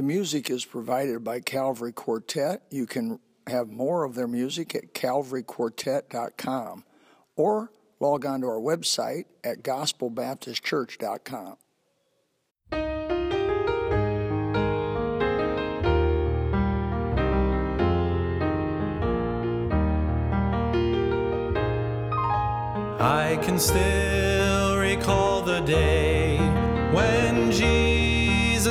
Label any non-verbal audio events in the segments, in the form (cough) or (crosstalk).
The music is provided by Calvary Quartet. You can have more of their music at calvaryquartet.com or log on to our website at gospelbaptistchurch.com. I can still recall the day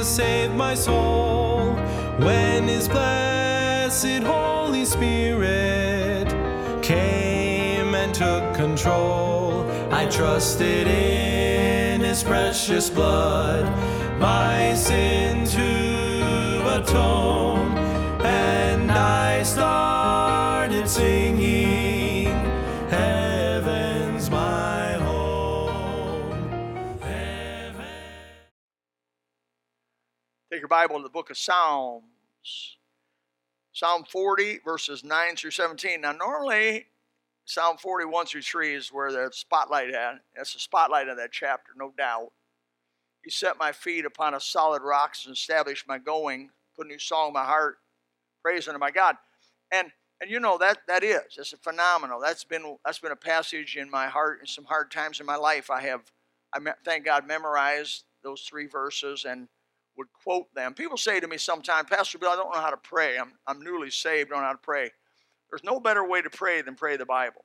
Saved my soul, when His blessed Holy Spirit came and took control. I trusted in His precious blood, my sin to atone, and I started singing. Bible to the book of Psalms. Psalm 40, verses 9 through 17. Now, normally, Psalm 41 through 3 is where the spotlight at. That's the spotlight of that chapter, no doubt. He set my feet upon a solid rock and established my going, put a new song in my heart, praise unto my God. And and you know that that is it's a phenomenal. That's been that's been a passage in my heart in some hard times in my life. I have I thank God memorized those three verses and would quote them. People say to me sometimes, Pastor Bill, I don't know how to pray. I'm, I'm newly saved, don't know how to pray. There's no better way to pray than pray the Bible.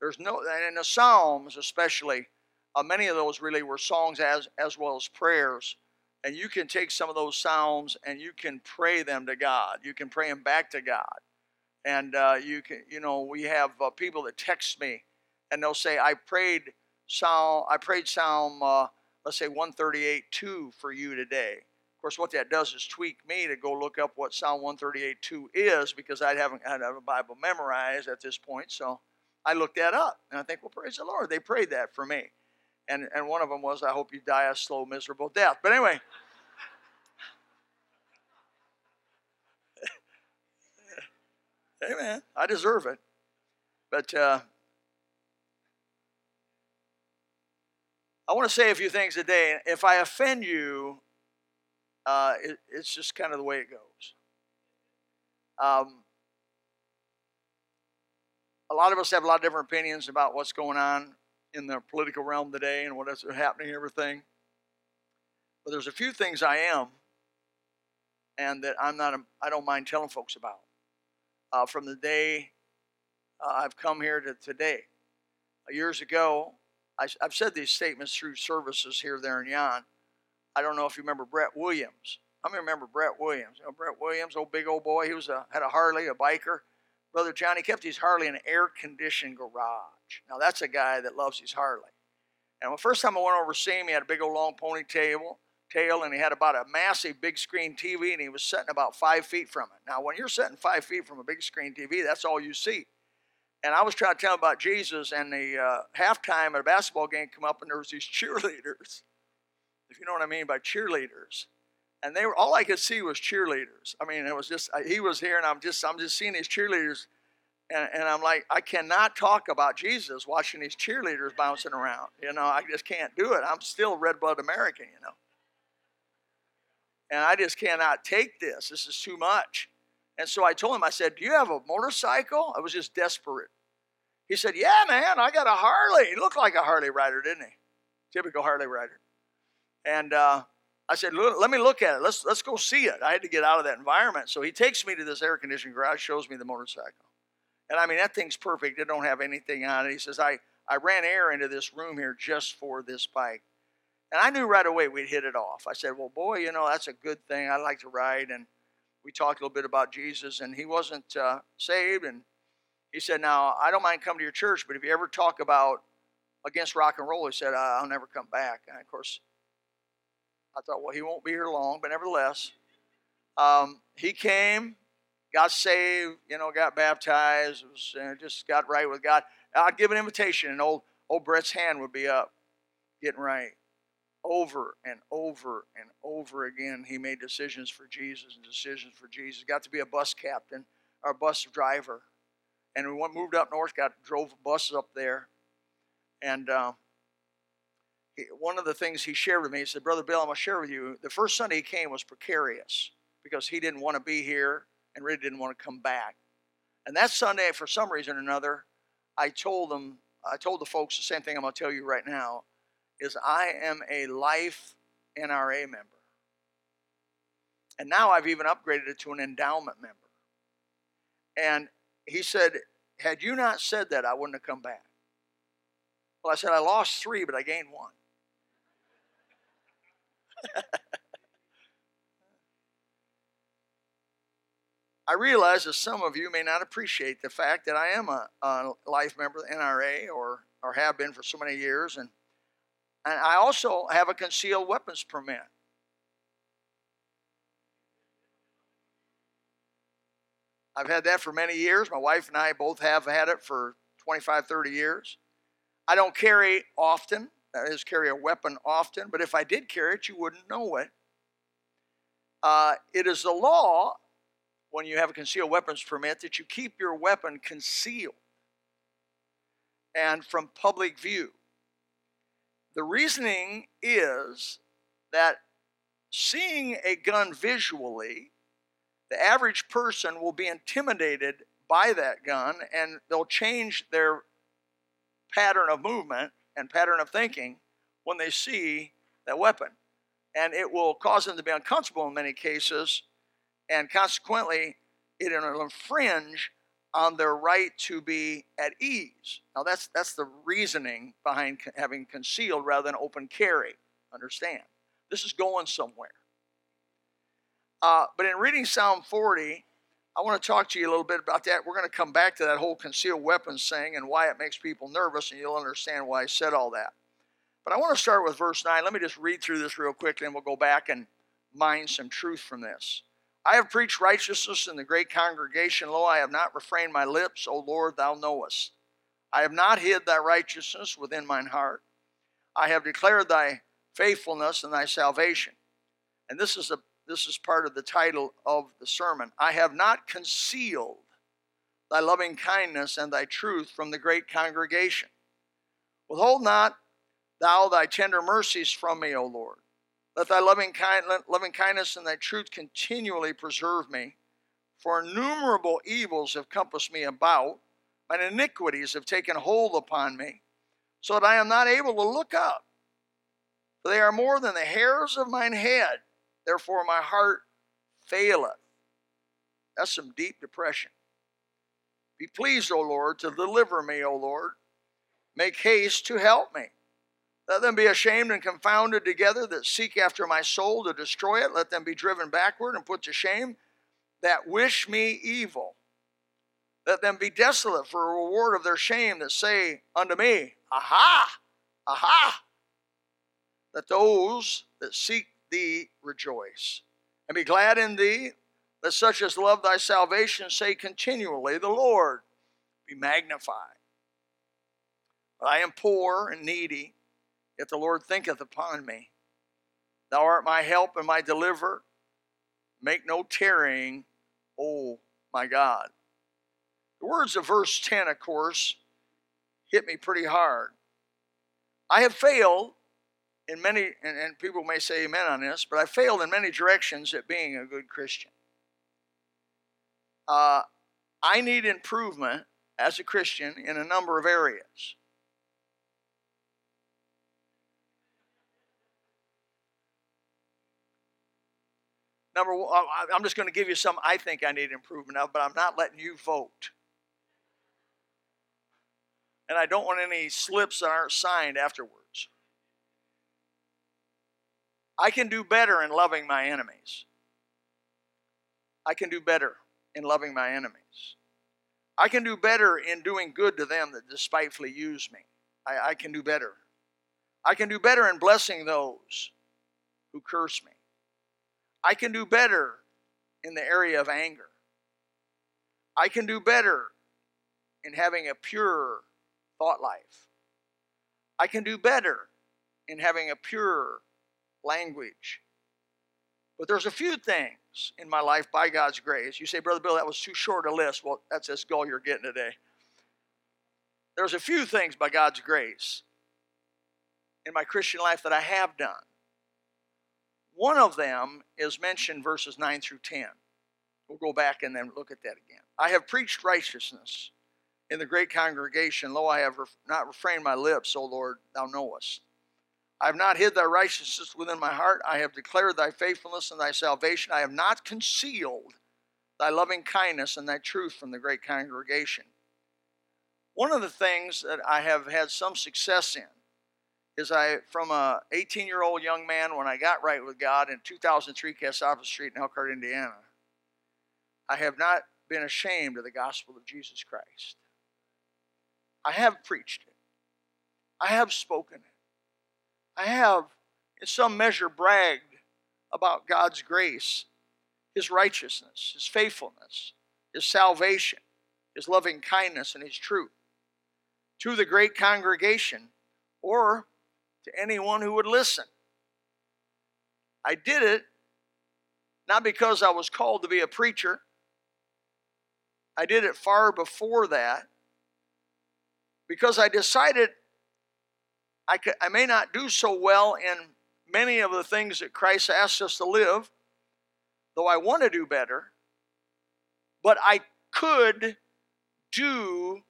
There's no, and in the Psalms especially, uh, many of those really were songs as, as well as prayers. And you can take some of those Psalms and you can pray them to God. You can pray them back to God. And uh, you can, you know, we have uh, people that text me and they'll say, I prayed Psalm, I prayed Psalm, uh, let's say 138.2 for you today. Of course, what that does is tweak me to go look up what Psalm 138.2 is because I haven't had a Bible memorized at this point. So I looked that up and I think, well, praise the Lord. They prayed that for me. And, and one of them was, I hope you die a slow, miserable death. But anyway. (laughs) Amen. I deserve it. But uh, I want to say a few things today. If I offend you, uh, it, it's just kind of the way it goes. Um, a lot of us have a lot of different opinions about what's going on in the political realm today and what is happening and everything. But there's a few things I am, and that I'm not. I don't mind telling folks about. Uh, from the day uh, I've come here to today, years ago, I, have said these statements through services here, there, and yon. I don't know if you remember Brett Williams. I remember Brett Williams. You know, Brett Williams, old big old boy. He was a, had a Harley, a biker. Brother Johnny kept his Harley in an air-conditioned garage. Now that's a guy that loves his Harley. And the first time I went over to see him, he had a big old long ponytail, tail, and he had about a massive big screen TV, and he was sitting about five feet from it. Now, when you're sitting five feet from a big screen TV, that's all you see. And I was trying to tell him about Jesus, and the uh, halftime at a basketball game come up, and there was these (laughs) cheerleaders, if you know what I mean by cheerleaders. And they were all I could see was cheerleaders. I mean, it was just he was here, and I'm just I'm just seeing these cheerleaders, and, and I'm like, I cannot talk about Jesus watching these cheerleaders bouncing around. You know, I just can't do it. I'm still red blood American, you know. And I just cannot take this. This is too much. And so I told him, I said, Do you have a motorcycle? I was just desperate. He said, Yeah, man, I got a Harley. He looked like a Harley rider, didn't he? Typical Harley rider. And uh, I said, Let me look at it. Let's, let's go see it. I had to get out of that environment. So he takes me to this air conditioning garage, shows me the motorcycle. And I mean, that thing's perfect. It don't have anything on it. He says, I, I ran air into this room here just for this bike. And I knew right away we'd hit it off. I said, Well, boy, you know, that's a good thing. I like to ride. And we talked a little bit about Jesus, and he wasn't uh, saved. And he said, Now, I don't mind coming to your church, but if you ever talk about against rock and roll, he said, I'll never come back. And of course, I thought, Well, he won't be here long, but nevertheless, um, he came, got saved, you know, got baptized, was, uh, just got right with God. I'd give an invitation, and old, old Brett's hand would be up, getting right over and over and over again, he made decisions for Jesus and decisions for Jesus. Got to be a bus captain or a bus driver, and we went, moved up north, got drove buses up there, and uh, he, one of the things he shared with me, he said, Brother Bill, I'm going to share with you. The first Sunday he came was precarious because he didn't want to be here and really didn't want to come back. And that Sunday, for some reason or another, I told them, I told the folks the same thing I'm going to tell you right now, is I am a life NRA member. And now I've even upgraded it to an endowment member. And he said, had you not said that, I wouldn't have come back. Well, I said, I lost three, but I gained one. (laughs) I realize that some of you may not appreciate the fact that I am a, a life member of the NRA or, or have been for so many years. And, and I also have a concealed weapons permit. I've had that for many years. My wife and I both have had it for 25, 30 years. I don't carry often, that is, carry a weapon often, but if I did carry it, you wouldn't know it. Uh, it is the law when you have a concealed weapons permit that you keep your weapon concealed and from public view. The reasoning is that seeing a gun visually, the average person will be intimidated by that gun and they'll change their pattern of movement and pattern of thinking when they see that weapon. And it will cause them to be uncomfortable in many cases, and consequently, it will infringe on their right to be at ease. Now, that's, that's the reasoning behind having concealed rather than open carry. Understand? This is going somewhere. Uh, but in reading Psalm 40, I want to talk to you a little bit about that. We're going to come back to that whole concealed weapons thing and why it makes people nervous, and you'll understand why I said all that. But I want to start with verse 9. Let me just read through this real quickly, and we'll go back and mine some truth from this. I have preached righteousness in the great congregation. Lo, I have not refrained my lips. O Lord, thou knowest. I have not hid thy righteousness within mine heart. I have declared thy faithfulness and thy salvation. And this is a this is part of the title of the sermon. I have not concealed thy loving kindness and thy truth from the great congregation. Withhold not thou thy tender mercies from me, O Lord. Let thy loving, kind, loving kindness and thy truth continually preserve me. For innumerable evils have compassed me about, mine iniquities have taken hold upon me, so that I am not able to look up. For they are more than the hairs of mine head. Therefore, my heart faileth. That's some deep depression. Be pleased, O Lord, to deliver me, O Lord. Make haste to help me. Let them be ashamed and confounded together that seek after my soul to destroy it. Let them be driven backward and put to shame that wish me evil. Let them be desolate for a reward of their shame that say unto me, Aha! Aha! Let those that seek thee rejoice. And be glad in thee. Let such as love thy salvation say continually, The Lord be magnified. But I am poor and needy, yet the Lord thinketh upon me. Thou art my help and my deliverer. Make no tarrying, O my God. The words of verse 10, of course, hit me pretty hard. I have failed in many, and, and people may say amen on this, but I failed in many directions at being a good Christian. Uh, I need improvement as a Christian in a number of areas. Number one, I'm just going to give you some I think I need improvement of, but I'm not letting you vote. And I don't want any slips that aren't signed afterwards. I can do better in loving my enemies. I can do better in loving my enemies. I can do better in doing good to them that despitefully use me. I, I can do better. I can do better in blessing those who curse me. I can do better in the area of anger. I can do better in having a pure thought life. I can do better in having a pure language. But there's a few things in my life by God's grace. You say, Brother Bill, that was too short a list. Well, that's this goal you're getting today. There's a few things by God's grace in my Christian life that I have done. One of them is mentioned verses 9 through 10. We'll go back and then look at that again. I have preached righteousness in the great congregation. Lo, I have not refrained my lips, O Lord, thou knowest. I have not hid thy righteousness within my heart. I have declared thy faithfulness and thy salvation. I have not concealed thy loving kindness and thy truth from the great congregation. One of the things that I have had some success in is I, from a 18 year old young man, when I got right with God in 2003, Cassopolis Street in Elkhart, Indiana, I have not been ashamed of the gospel of Jesus Christ. I have preached it. I have spoken it. I have, in some measure, bragged about God's grace, His righteousness, His faithfulness, His salvation, His loving kindness, and His truth to the great congregation or to anyone who would listen. I did it not because I was called to be a preacher. I did it far before that because I decided I, could, I may not do so well in many of the things that Christ asks us to live, though I want to do better, but I could do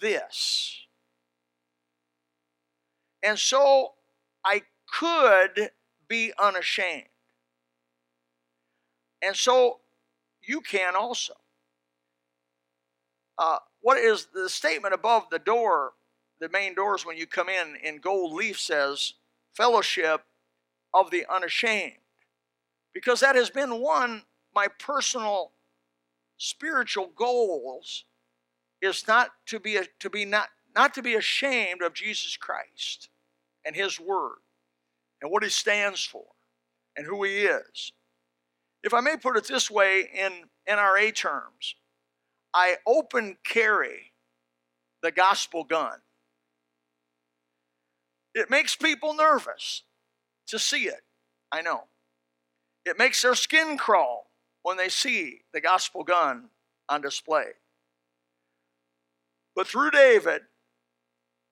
this. And so I could be unashamed. And so you can also. Uh, what is the statement above the door, the main doors when you come in, in gold leaf says, fellowship of the unashamed. Because that has been one, my personal spiritual goals is not to be, a, to be not, not to be ashamed of Jesus Christ and His Word and what He stands for and who He is. If I may put it this way in NRA terms, I open carry the gospel gun. It makes people nervous to see it. I know. It makes their skin crawl when they see the gospel gun on display. But through David,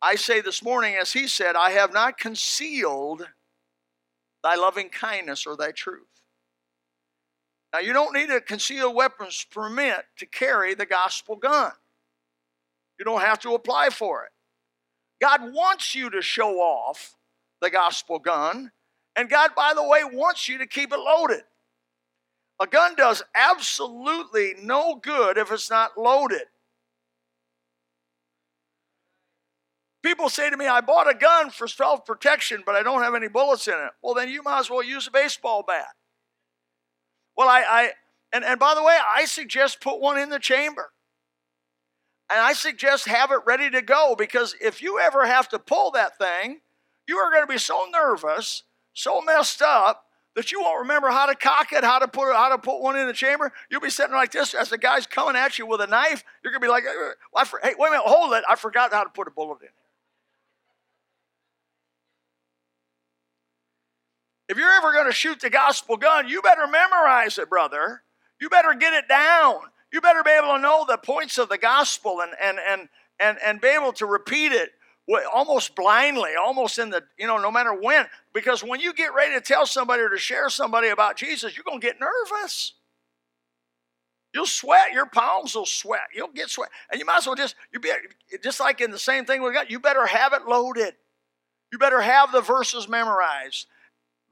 I say this morning, as he said, I have not concealed thy loving kindness or thy truth. Now, you don't need a concealed weapons permit to carry the gospel gun. You don't have to apply for it. God wants you to show off the gospel gun, and God, by the way, wants you to keep it loaded. A gun does absolutely no good if it's not loaded. People say to me, I bought a gun for self protection, but I don't have any bullets in it. Well, then you might as well use a baseball bat. Well, I, I and, and by the way, I suggest put one in the chamber. And I suggest have it ready to go because if you ever have to pull that thing, you are going to be so nervous, so messed up that you won't remember how to cock it, how to put how to put one in the chamber. You'll be sitting like this as the guy's coming at you with a knife. You're going to be like, "Hey, wait a minute, hold it! I forgot how to put a bullet in." If you're ever going to shoot the gospel gun, you better memorize it, brother. You better get it down. You better be able to know the points of the gospel and and and and, and be able to repeat it almost blindly, almost in the, you know, no matter when. Because when you get ready to tell somebody or to share somebody about Jesus, you're going to get nervous. You'll sweat. Your palms will sweat. You'll get sweat. And you might as well just, you be just like in the same thing we got, you better have it loaded. You better have the verses memorized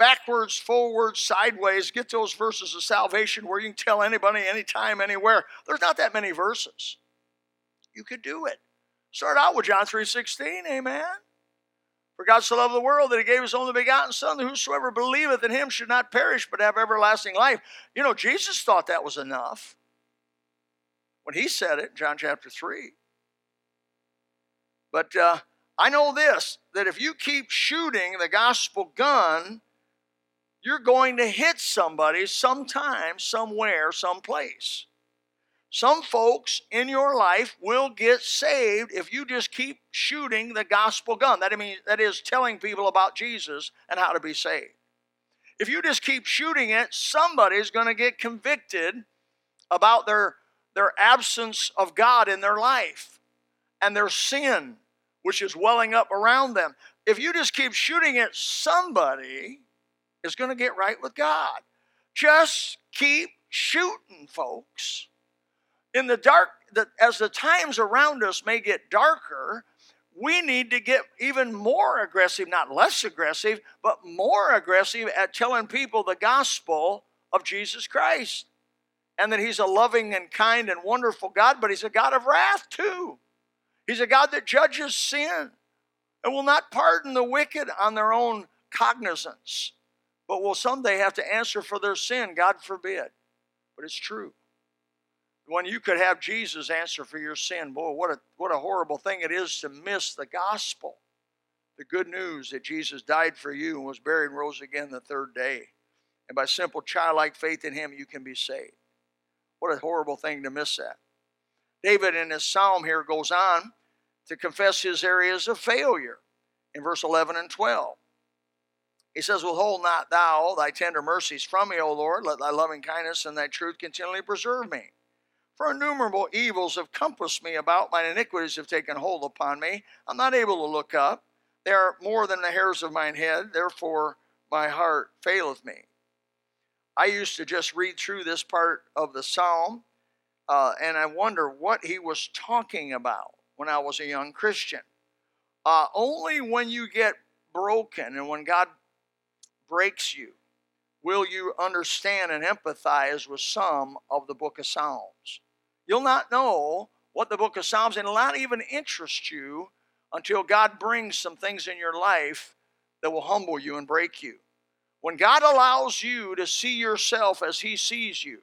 backwards, forwards, sideways. Get those verses of salvation where you can tell anybody, anytime, anywhere. There's not that many verses. You could do it. Start out with John 3.16, amen. For God so loved the world that he gave his only begotten Son, that whosoever believeth in him should not perish but have everlasting life. You know, Jesus thought that was enough when he said it, John chapter 3. But uh, I know this that if you keep shooting the gospel gun, you're going to hit somebody sometime, somewhere, someplace. Some folks in your life will get saved if you just keep shooting the gospel gun. That, means, that is telling people about Jesus and how to be saved. If you just keep shooting it, somebody's going to get convicted about their, their absence of God in their life and their sin, which is welling up around them if you just keep shooting at somebody, is going to get right with God. Just keep shooting, folks. In the dark, the, as the times around us may get darker, we need to get even more aggressive, not less aggressive, but more aggressive at telling people the gospel of Jesus Christ. And that He's a loving and kind and wonderful God, but He's a God of wrath too. He's a God that judges sin and will not pardon the wicked on their own cognizance, but will someday have to answer for their sin, God forbid. But it's true. When you could have Jesus answer for your sin, boy, what a, what a horrible thing it is to miss the gospel. The good news that Jesus died for you and was buried and rose again the third day. And by simple childlike faith in him, you can be saved. What a horrible thing to miss that. David in his psalm here goes on to confess his areas of failure in verse 11 and 12. He says, Withhold not thou thy tender mercies from me, O Lord. Let thy loving kindness and thy truth continually preserve me. For innumerable evils have compassed me about, mine iniquities have taken hold upon me. I'm not able to look up. They are more than the hairs of mine head, therefore my heart faileth me. I used to just read through this part of the psalm, uh, and I wonder what he was talking about when I was a young Christian. Uh, only when you get broken and when God breaks you will you understand and empathize with some of the book of Psalms. You'll not know what the book of Psalms and not even interest you until God brings some things in your life that will humble you and break you. When God allows you to see yourself as He sees you,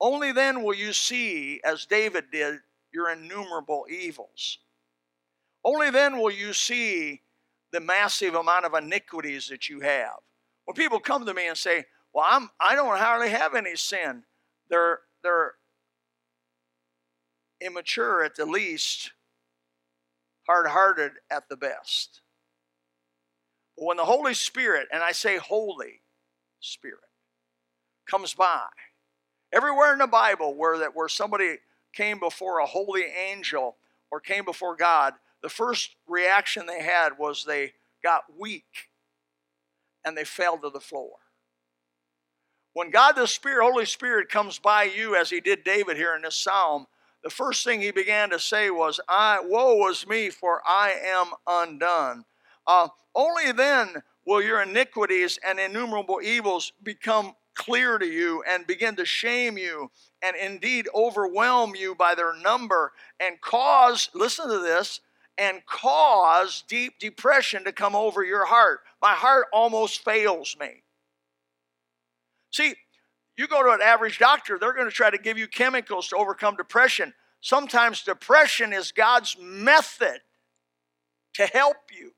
only then will you see, as David did, your innumerable evils. Only then will you see the massive amount of iniquities that you have. When people come to me and say, "Well, I'm I don't hardly have any sin," they're they're immature at the least, hard-hearted at the best. But when the Holy Spirit, and I say Holy Spirit, comes by, everywhere in the Bible where that where somebody came before a holy angel or came before God, the first reaction they had was they got weak and they fell to the floor. When God the Spirit, Holy Spirit, comes by you, as he did David here in this psalm, the first thing he began to say was, I woe is me, for I am undone. Uh, only then will your iniquities and innumerable evils become clear to you and begin to shame you and indeed overwhelm you by their number and cause, listen to this, and cause deep depression to come over your heart. My heart almost fails me. See, you go to an average doctor, they're going to try to give you chemicals to overcome depression. Sometimes depression is God's method to help you.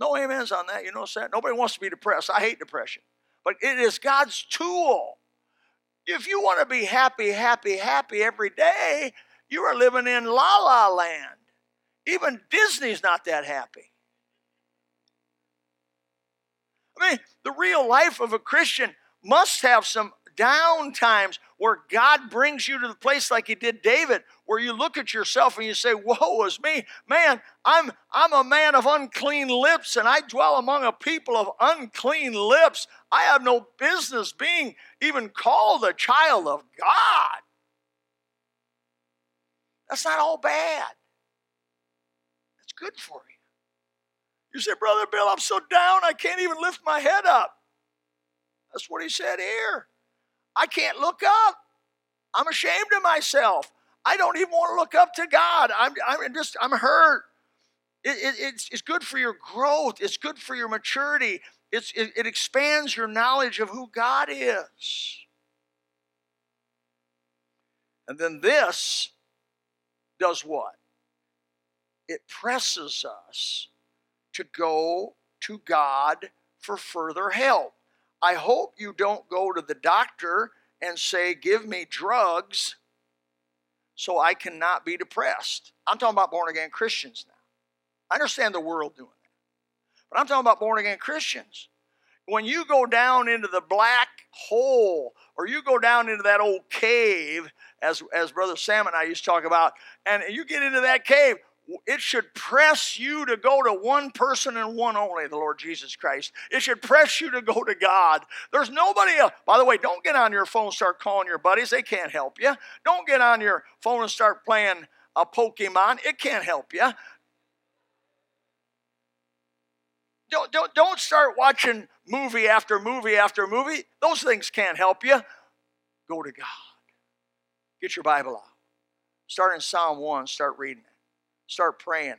No amens on that. You know that? Nobody wants to be depressed. I hate depression. But it is God's tool. If you want to be happy, happy, happy every day, you are living in la la land. Even Disney's not that happy. I mean, the real life of a Christian must have some down times where God brings you to the place like he did David, where you look at yourself and you say, Woe is me. Man, I'm I'm a man of unclean lips, and I dwell among a people of unclean lips. I have no business being even called a child of God. That's not all bad. That's good for you. You say, Brother Bill, I'm so down I can't even lift my head up. That's what he said here. I can't look up. I'm ashamed of myself. I don't even want to look up to God. I'm, I'm just, I'm hurt. It, it, it's, it's good for your growth. It's good for your maturity. It's, it, it expands your knowledge of who God is. And then this does what? It presses us to go to God for further help. I hope you don't go to the doctor and say, Give me drugs so I cannot be depressed. I'm talking about born again Christians now. I understand the world doing that. But I'm talking about born again Christians. When you go down into the black hole, or you go down into that old cave, as, as Brother Sam and I used to talk about, and you get into that cave, it should press you to go to one person and one only, the Lord Jesus Christ. It should press you to go to God. There's nobody else. By the way, don't get on your phone and start calling your buddies. They can't help you. Don't get on your phone and start playing a Pokemon. It can't help you. Don't, don't, don't start watching movie after movie after movie. Those things can't help you. Go to God. Get your Bible out. Start in Psalm 1, start reading it. Start praying it.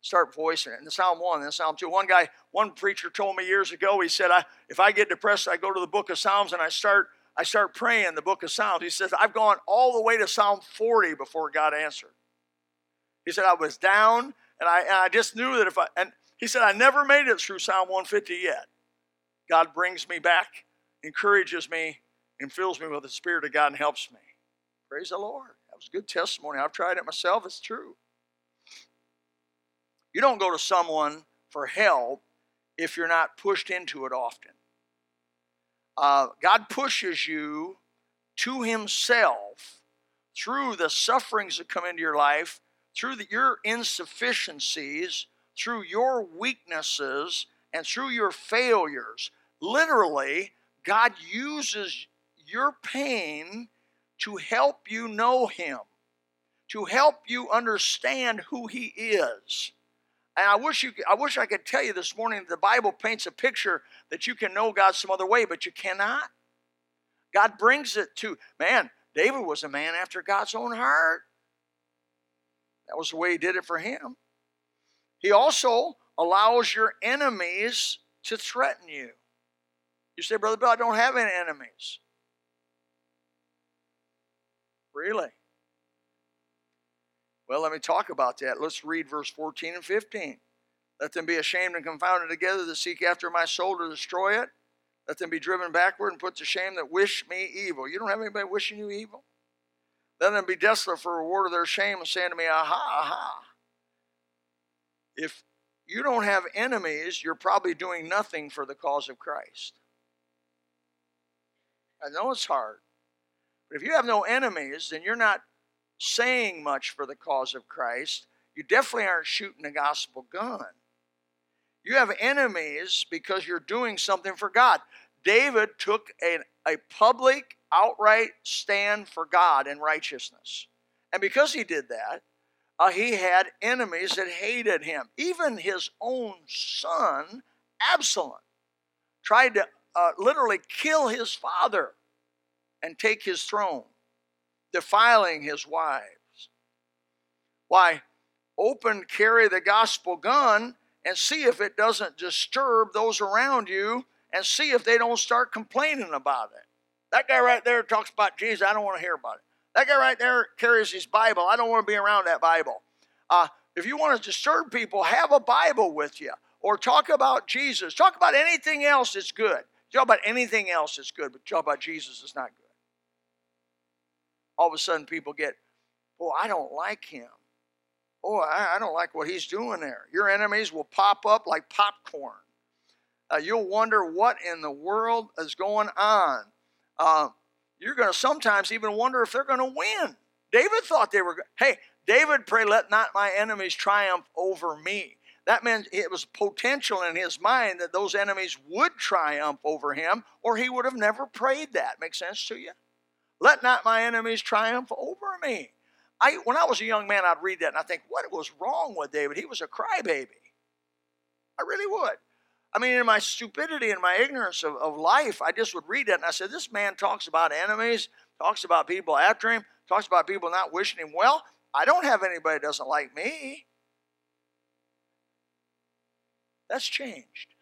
Start voicing it. In Psalm 1, then Psalm 2. One guy, one preacher told me years ago, he said, I, if I get depressed, I go to the book of Psalms and I start, I start praying the book of Psalms. He says, I've gone all the way to Psalm 40 before God answered. He said, I was down and I, and I just knew that if I, and he said, I never made it through Psalm 150 yet. God brings me back, encourages me, and fills me with the Spirit of God and helps me. Praise the Lord. That was a good testimony. I've tried it myself. It's true. You don't go to someone for help if you're not pushed into it often. Uh, God pushes you to Himself through the sufferings that come into your life, through the, your insufficiencies, through your weaknesses, and through your failures. Literally, God uses your pain to help you know Him, to help you understand who He is. And I wish you, I wish I could tell you this morning that the Bible paints a picture that you can know God some other way, but you cannot. God brings it to man. David was a man after God's own heart. That was the way He did it for him. He also allows your enemies to threaten you. You say, Brother Bill, I don't have any enemies. Really? Well, let me talk about that. Let's read verse 14 and 15. Let them be ashamed and confounded together that seek after my soul to destroy it. Let them be driven backward and put to shame that wish me evil. You don't have anybody wishing you evil? Let them be desolate for a reward of their shame and saying to me, Aha, aha. If you don't have enemies, you're probably doing nothing for the cause of Christ. I know it's hard. But if you have no enemies, then you're not saying much for the cause of Christ. You definitely aren't shooting a gospel gun. You have enemies because you're doing something for God. David took a, a public, outright stand for God and righteousness. And because he did that, uh, he had enemies that hated him. Even his own son, Absalom, tried to uh, literally kill his father and take his throne, defiling his wives. Why? Open, carry the gospel gun and see if it doesn't disturb those around you and see if they don't start complaining about it. That guy right there talks about Jesus. I don't want to hear about it. That guy right there carries his Bible. I don't want to be around that Bible. Uh, if you want to disturb people, have a Bible with you or talk about Jesus. Talk about anything else that's good. Talk about anything else that's good, but talk about Jesus is not good. All of a sudden, people get, oh, I don't like him. Oh, I, I don't like what he's doing there. Your enemies will pop up like popcorn. Uh, you'll wonder what in the world is going on. Uh, you're going to sometimes even wonder if they're going to win. David thought they were. Hey, David pray, let not my enemies triumph over me. That meant it was potential in his mind that those enemies would triumph over him, or he would have never prayed that. Make sense to you? Let not my enemies triumph over me. I, when I was a young man, I'd read that and I think, what was wrong with David? He was a crybaby. I really would. I mean, in my stupidity and my ignorance of, of life, I just would read that and I said, this man talks about enemies, talks about people after him, talks about people not wishing him well. I don't have anybody that doesn't like me. That's changed.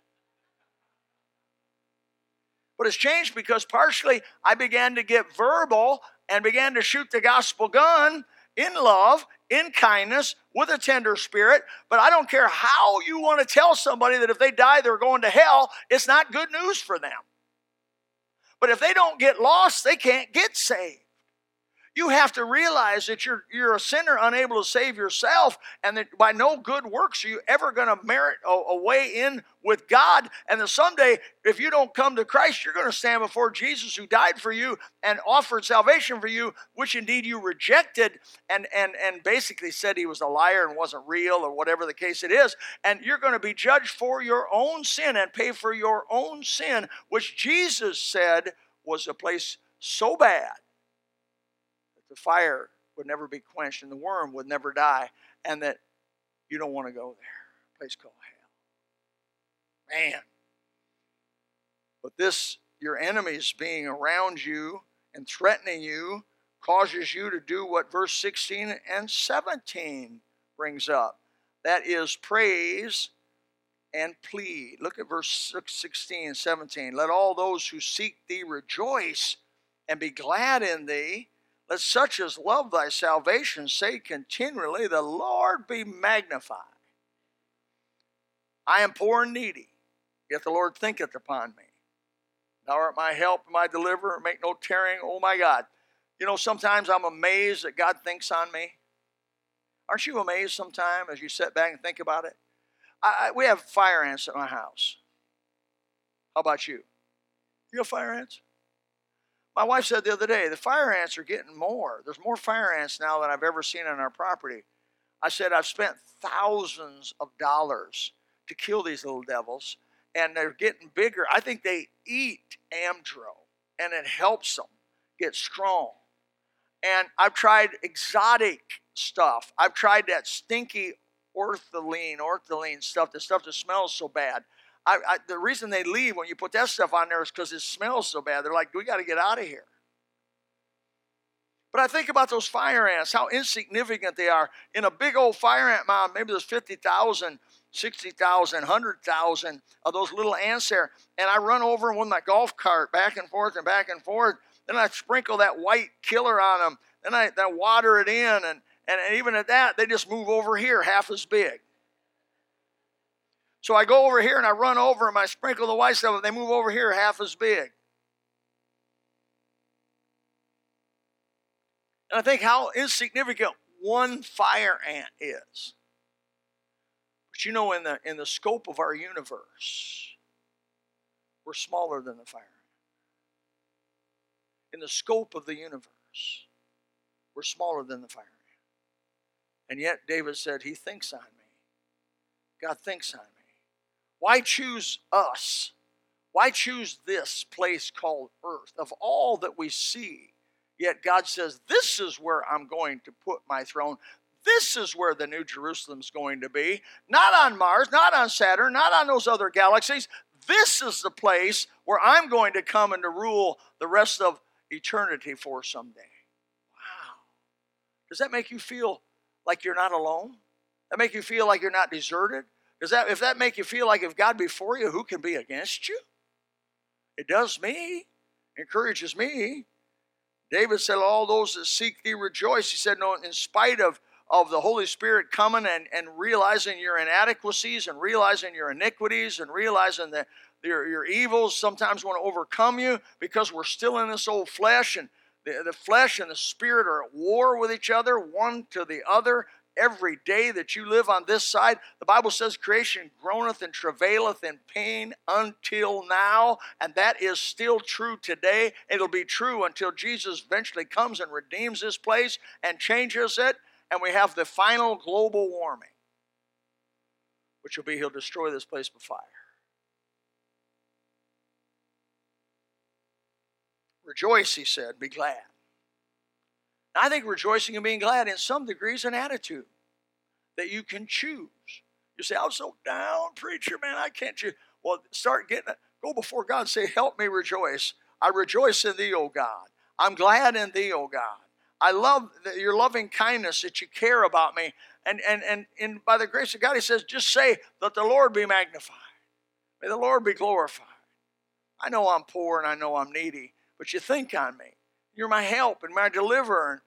But it's changed because partially I began to get verbal and began to shoot the gospel gun in love, in kindness, with a tender spirit. But I don't care how you want to tell somebody that if they die, they're going to hell, it's not good news for them. But if they don't get lost, they can't get saved. You have to realize that you're you're a sinner unable to save yourself, and that by no good works are you ever going to merit a, a, way in with God. And that someday, if you don't come to Christ, you're going to stand before Jesus who died for you and offered salvation for you, which indeed you rejected and and and basically said he was a liar and wasn't real or whatever the case it is. And you're going to be judged for your own sin and pay for your own sin, which Jesus said was a place so bad the fire would never be quenched and the worm would never die, and that you don't want to go there. A place called hell. Man. But this, your enemies being around you and threatening you, causes you to do what verse 16 and 17 brings up. That is praise and plead. Look at verse 16 and 17. Let all those who seek thee rejoice and be glad in thee. Let such as love thy salvation say continually, The Lord be magnified. I am poor and needy, yet the Lord thinketh upon me. Thou art my help, and my deliverer, make no tarrying, oh my God. You know, sometimes I'm amazed that God thinks on me. Aren't you amazed sometimes as you sit back and think about it? I, I, we have fire ants at my house. How about you? You have fire ants? My wife said the other day, the fire ants are getting more. There's more fire ants now than I've ever seen on our property. I said, I've spent thousands of dollars to kill these little devils, and they're getting bigger. I think they eat Amdro, and it helps them get strong. And I've tried exotic stuff. I've tried that stinky ortholine, ortholine stuff, the stuff that smells so bad. I, I, the reason they leave when you put that stuff on there is because it smells so bad. They're like, we got to get out of here. But I think about those fire ants, how insignificant they are. In a big old fire ant mound, maybe there's 50,000, 60,000, 100,000 of those little ants there. And I run over with my golf cart back and forth and back and forth. Then I sprinkle that white killer on them. Then I, then I water it in. And, and even at that, they just move over here half as big. So I go over here and I run over them, I sprinkle the white stuff, and they move over here half as big. And I think how insignificant one fire ant is. But you know, in the in the scope of our universe, we're smaller than the fire ant. In the scope of the universe, we're smaller than the fire ant. And yet David said, He thinks on me. God thinks on me. Why choose us? Why choose this place called earth? Of all that we see, yet God says, This is where I'm going to put my throne. This is where the New Jerusalem's going to be. Not on Mars, not on Saturn, not on those other galaxies. This is the place where I'm going to come and to rule the rest of eternity for someday. Wow. Does that make you feel like you're not alone? That make you feel like you're not deserted? Does that if that make you feel like if God be for you, who can be against you? It does me, encourages me. David said, All those that seek thee rejoice. He said, No, in spite of, of the Holy Spirit coming and, and realizing your inadequacies and realizing your iniquities and realizing that your, your evils sometimes want to overcome you because we're still in this old flesh and the, the flesh and the spirit are at war with each other, one to the other every day that you live on this side. The Bible says creation groaneth and travaileth in pain until now, and that is still true today. It'll be true until Jesus eventually comes and redeems this place and changes it, and we have the final global warming, which will be he'll destroy this place with fire. Rejoice, he said, be glad. I think rejoicing and being glad in some degree is an attitude that you can choose. You say, I'm so down, preacher, man, I can't choose. Well, start getting it. Go before God say, Help me rejoice. I rejoice in thee, O God. I'm glad in thee, O God. I love your loving kindness that you care about me. And, and, and, and by the grace of God, he says, just say, Let the Lord be magnified. May the Lord be glorified. I know I'm poor and I know I'm needy, but you think on me. You're my help and my deliverer.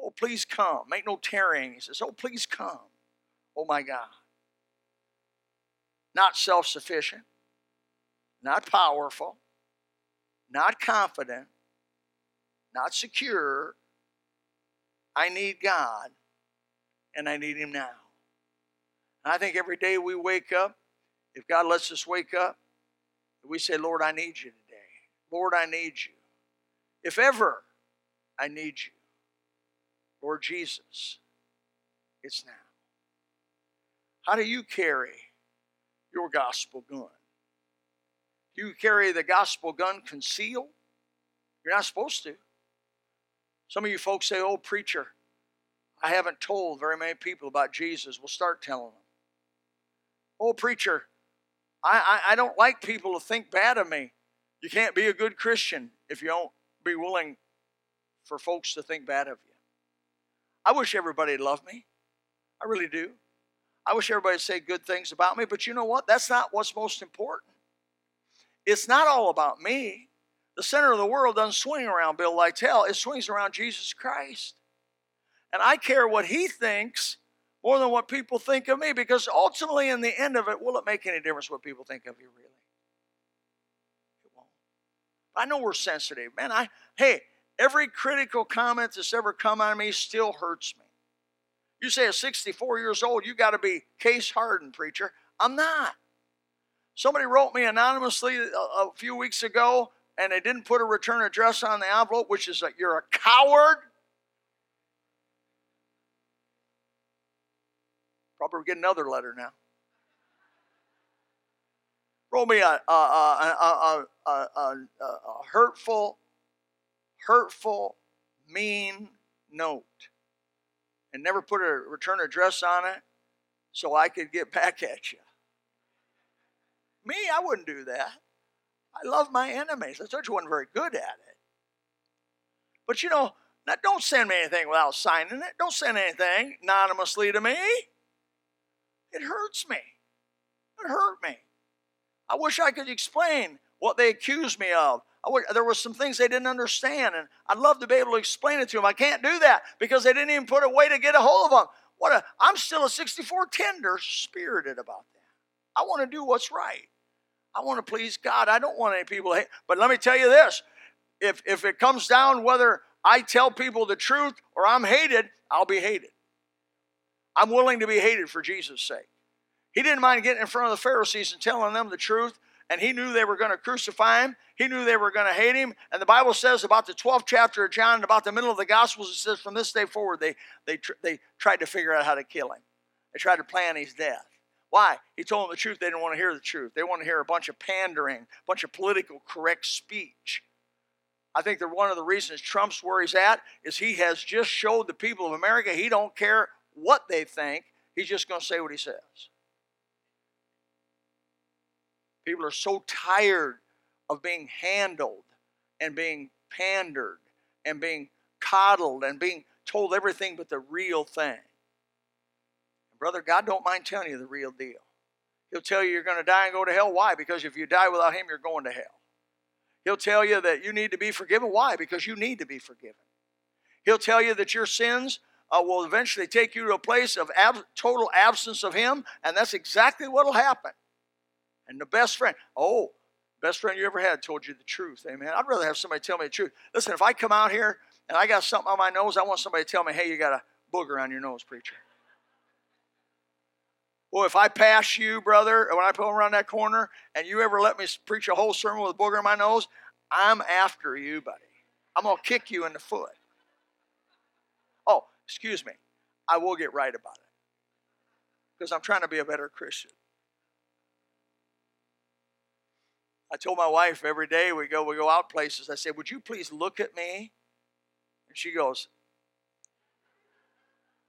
Oh, please come. Make no tarrying. He says, Oh, please come. Oh, my God. Not self sufficient, not powerful, not confident, not secure. I need God, and I need Him now. And I think every day we wake up, if God lets us wake up, we say, Lord, I need you today. Lord, I need you. If ever I need you, Lord Jesus, it's now. How do you carry your gospel gun? Do you carry the gospel gun concealed? You're not supposed to. Some of you folks say, oh, preacher, I haven't told very many people about Jesus. We'll start telling them. Oh, preacher, I, I, I don't like people to think bad of me. You can't be a good Christian if you don't be willing for folks to think bad of you. I wish everybody loved me. I really do. I wish everybody say good things about me, but you know what? That's not what's most important. It's not all about me. The center of the world doesn't swing around Bill Lytell, it swings around Jesus Christ. And I care what he thinks more than what people think of me because ultimately, in the end of it, will it make any difference what people think of you, really? I know we're sensitive. Man, I, hey, every critical comment that's ever come of me still hurts me. You say at 64 years old, you got to be case hardened, preacher. I'm not. Somebody wrote me anonymously a, a, few weeks ago, and they didn't put a return address on the envelope, which is that you're a coward. Probably get another letter now. Wrote me a, a, a, a hurtful, hurtful, mean note and never put a return address on it so I could get (laughs) back at you. Me, I wouldn't do that. I love my enemies. I I wasn't very good at it. But you know, now don't send me anything without signing it. Don't send anything anonymously to me. It hurts me. It hurt me. I wish I could explain what they accused me of. Wish, there were some things they didn't understand, and I'd love to be able to explain it to them. I can't do that because they didn't even put a way to get a hold of them. What a, I'm still a 64 tender spirited about that. I want to do what's right. I want to please God. I don't want any people to hate. But let me tell you this if, if it comes down whether I tell people the truth or I'm hated, I'll be hated. I'm willing to be hated for Jesus' sake. He didn't mind getting in front of the Pharisees and telling them the truth, and he knew they were going to crucify him. He knew they were going to hate him. And the Bible says about the 12th chapter of John, and about the middle of the Gospels, it says from this day forward, they, they, they tried to figure out how to kill him. They tried to plan his death. Why? He told them the truth. They didn't want to hear the truth. They want to hear a bunch of pandering, a bunch of political correct speech. I think that one of the reasons Trump's where he's at is he has just showed the people of America he don't care what they think. He's just going to say what he says. People are so tired of being handled and being pandered and being coddled and being told everything but the real thing. Brother, God don't mind telling you the real deal. He'll tell you you're going to die and go to hell. Why? Because if you die without Him, you're going to hell. He'll tell you that you need to be forgiven. Why? Because you need to be forgiven. He'll tell you that your sins uh, will eventually take you to a place of ab- total absence of Him, and that's exactly what will happen. And the best friend, oh, best friend you ever had told you the truth. Amen. I'd rather have somebody tell me the truth. Listen, if I come out here and I got something on my nose, I want somebody to tell me, hey, you got a booger on your nose, preacher. Well, if I pass you, brother, when I pull around that corner and you ever let me preach a whole sermon with a booger in my nose, I'm after you, buddy. I'm going to kick you in the foot. Oh, excuse me. I will get right about it because I'm trying to be a better Christian. I told my wife every day we go we go out places. I said, "Would you please look at me?" And she goes,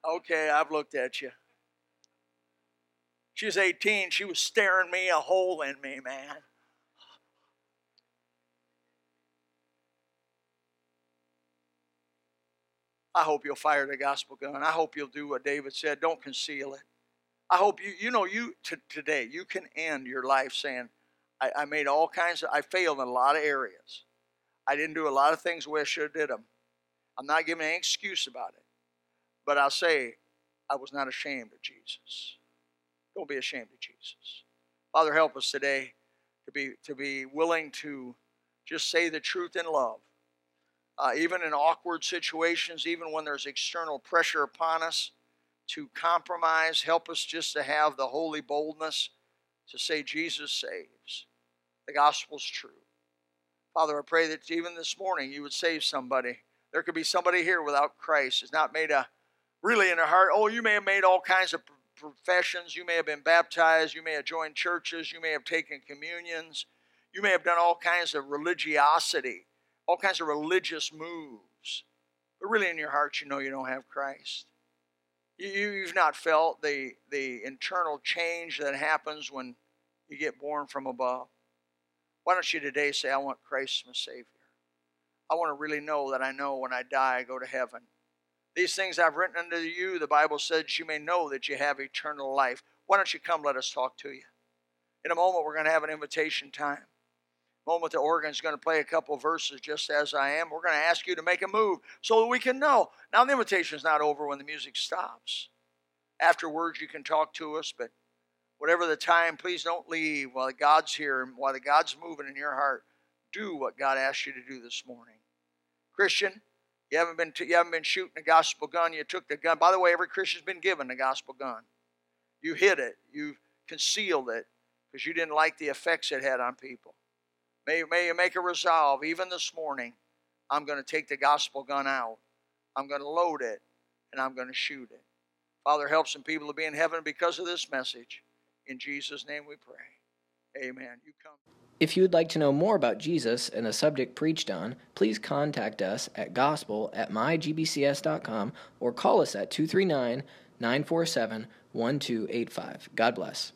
"Okay, I've looked at you." She was 18. She was staring me a hole in me, man. I hope you'll fire the gospel gun. I hope you'll do what David said. Don't conceal it. I hope you, you know, you t- today, you can end your life saying, I, I, made all kinds of, I failed in a lot of areas. I didn't do a lot of things the way I should have did them. I'm not giving any excuse about it. But I'll say, I was not ashamed of Jesus. Don't be ashamed of Jesus. Father, help us today to be, to be willing to just say the truth in love. uh, even in awkward situations, even when there's external pressure upon us to compromise. Help us just to have the holy boldness to say, Jesus saves. The gospel's true. Father, I pray that even this morning you would save somebody. There could be somebody here without Christ, It's not made a really in their heart. Oh, you may have made all kinds of professions. You may have been baptized. You may have joined churches. You may have taken communions. You may have done all kinds of religiosity, all kinds of religious moves. But really, in your heart, you know you don't have Christ. You, have not felt the, the internal change that happens when you get born from above. Why don't you today say, I want Christ my Savior? I want to really know that I know when I die, I go to heaven. These things I've written unto you, the Bible says you may know that you have eternal life. Why don't you come let us talk to you? In a moment, we're going to have an invitation time. Moment, the organ's going to play a couple verses just as I am. We're going to ask you to make a move so that we can know. Now, the invitation's not over when the music stops. Afterwards, you can talk to us, but whatever the time, please don't leave while God's here and while the God's moving in your heart. Do what God asked you to do this morning. Christian, you haven't been t- you haven't been shooting a gospel gun. You took the gun. By the way, every Christian's been given a gospel gun. You hid it. You concealed it because you didn't like the effects it had on people. May, may you make a resolve, even this morning. I'm going to take the gospel gun out. I'm going to load it, and I'm going to shoot it. Father, help some people to be in heaven because of this message. In Jesus' name we pray. Amen. You come. If you would like to know more about Jesus and the subject preached on, please contact us at gospel at mygbcs.com or call us at 239 947 1285. God bless.